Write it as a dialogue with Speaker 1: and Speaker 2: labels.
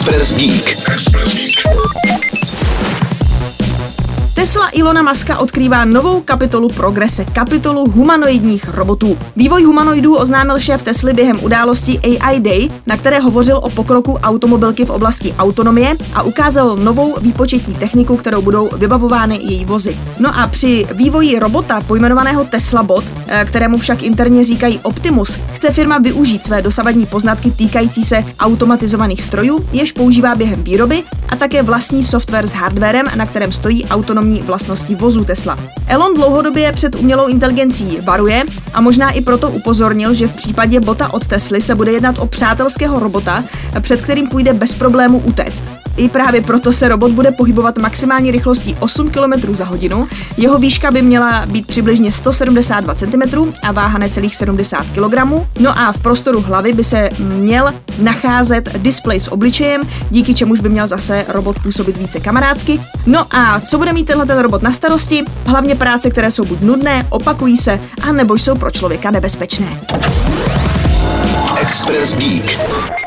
Speaker 1: Express Geek.
Speaker 2: Tesla Ilona Maska odkrývá novou kapitolu progrese, kapitolu humanoidních robotů. Vývoj humanoidů oznámil šéf Tesly během události AI Day, na které hovořil o pokroku automobilky v oblasti autonomie a ukázal novou výpočetní techniku, kterou budou vybavovány její vozy. No a při vývoji robota pojmenovaného Tesla Bot, eh, kterému však interně říkají Optimus, chce firma využít své dosavadní poznatky týkající se automatizovaných strojů, jež používá během výroby a také vlastní software s hardwarem, na kterém stojí autonomní vlastnosti vozu Tesla. Elon dlouhodobě před umělou inteligencí varuje a možná i proto upozornil, že v případě bota od Tesly se bude jednat o přátelského robota, před kterým půjde bez problému utéct. I právě proto se robot bude pohybovat maximální rychlostí 8 km za hodinu, jeho výška by měla být přibližně 172 cm a váha necelých 70 kg. No a v prostoru hlavy by se měl nacházet displej s obličejem, díky čemuž by měl zase robot působit více kamarádsky. No a co bude mít tenhle ten robot na starosti? Hlavně práce, které jsou buď nudné, opakují se, a nebo jsou pro člověka nebezpečné.
Speaker 1: Express Geek.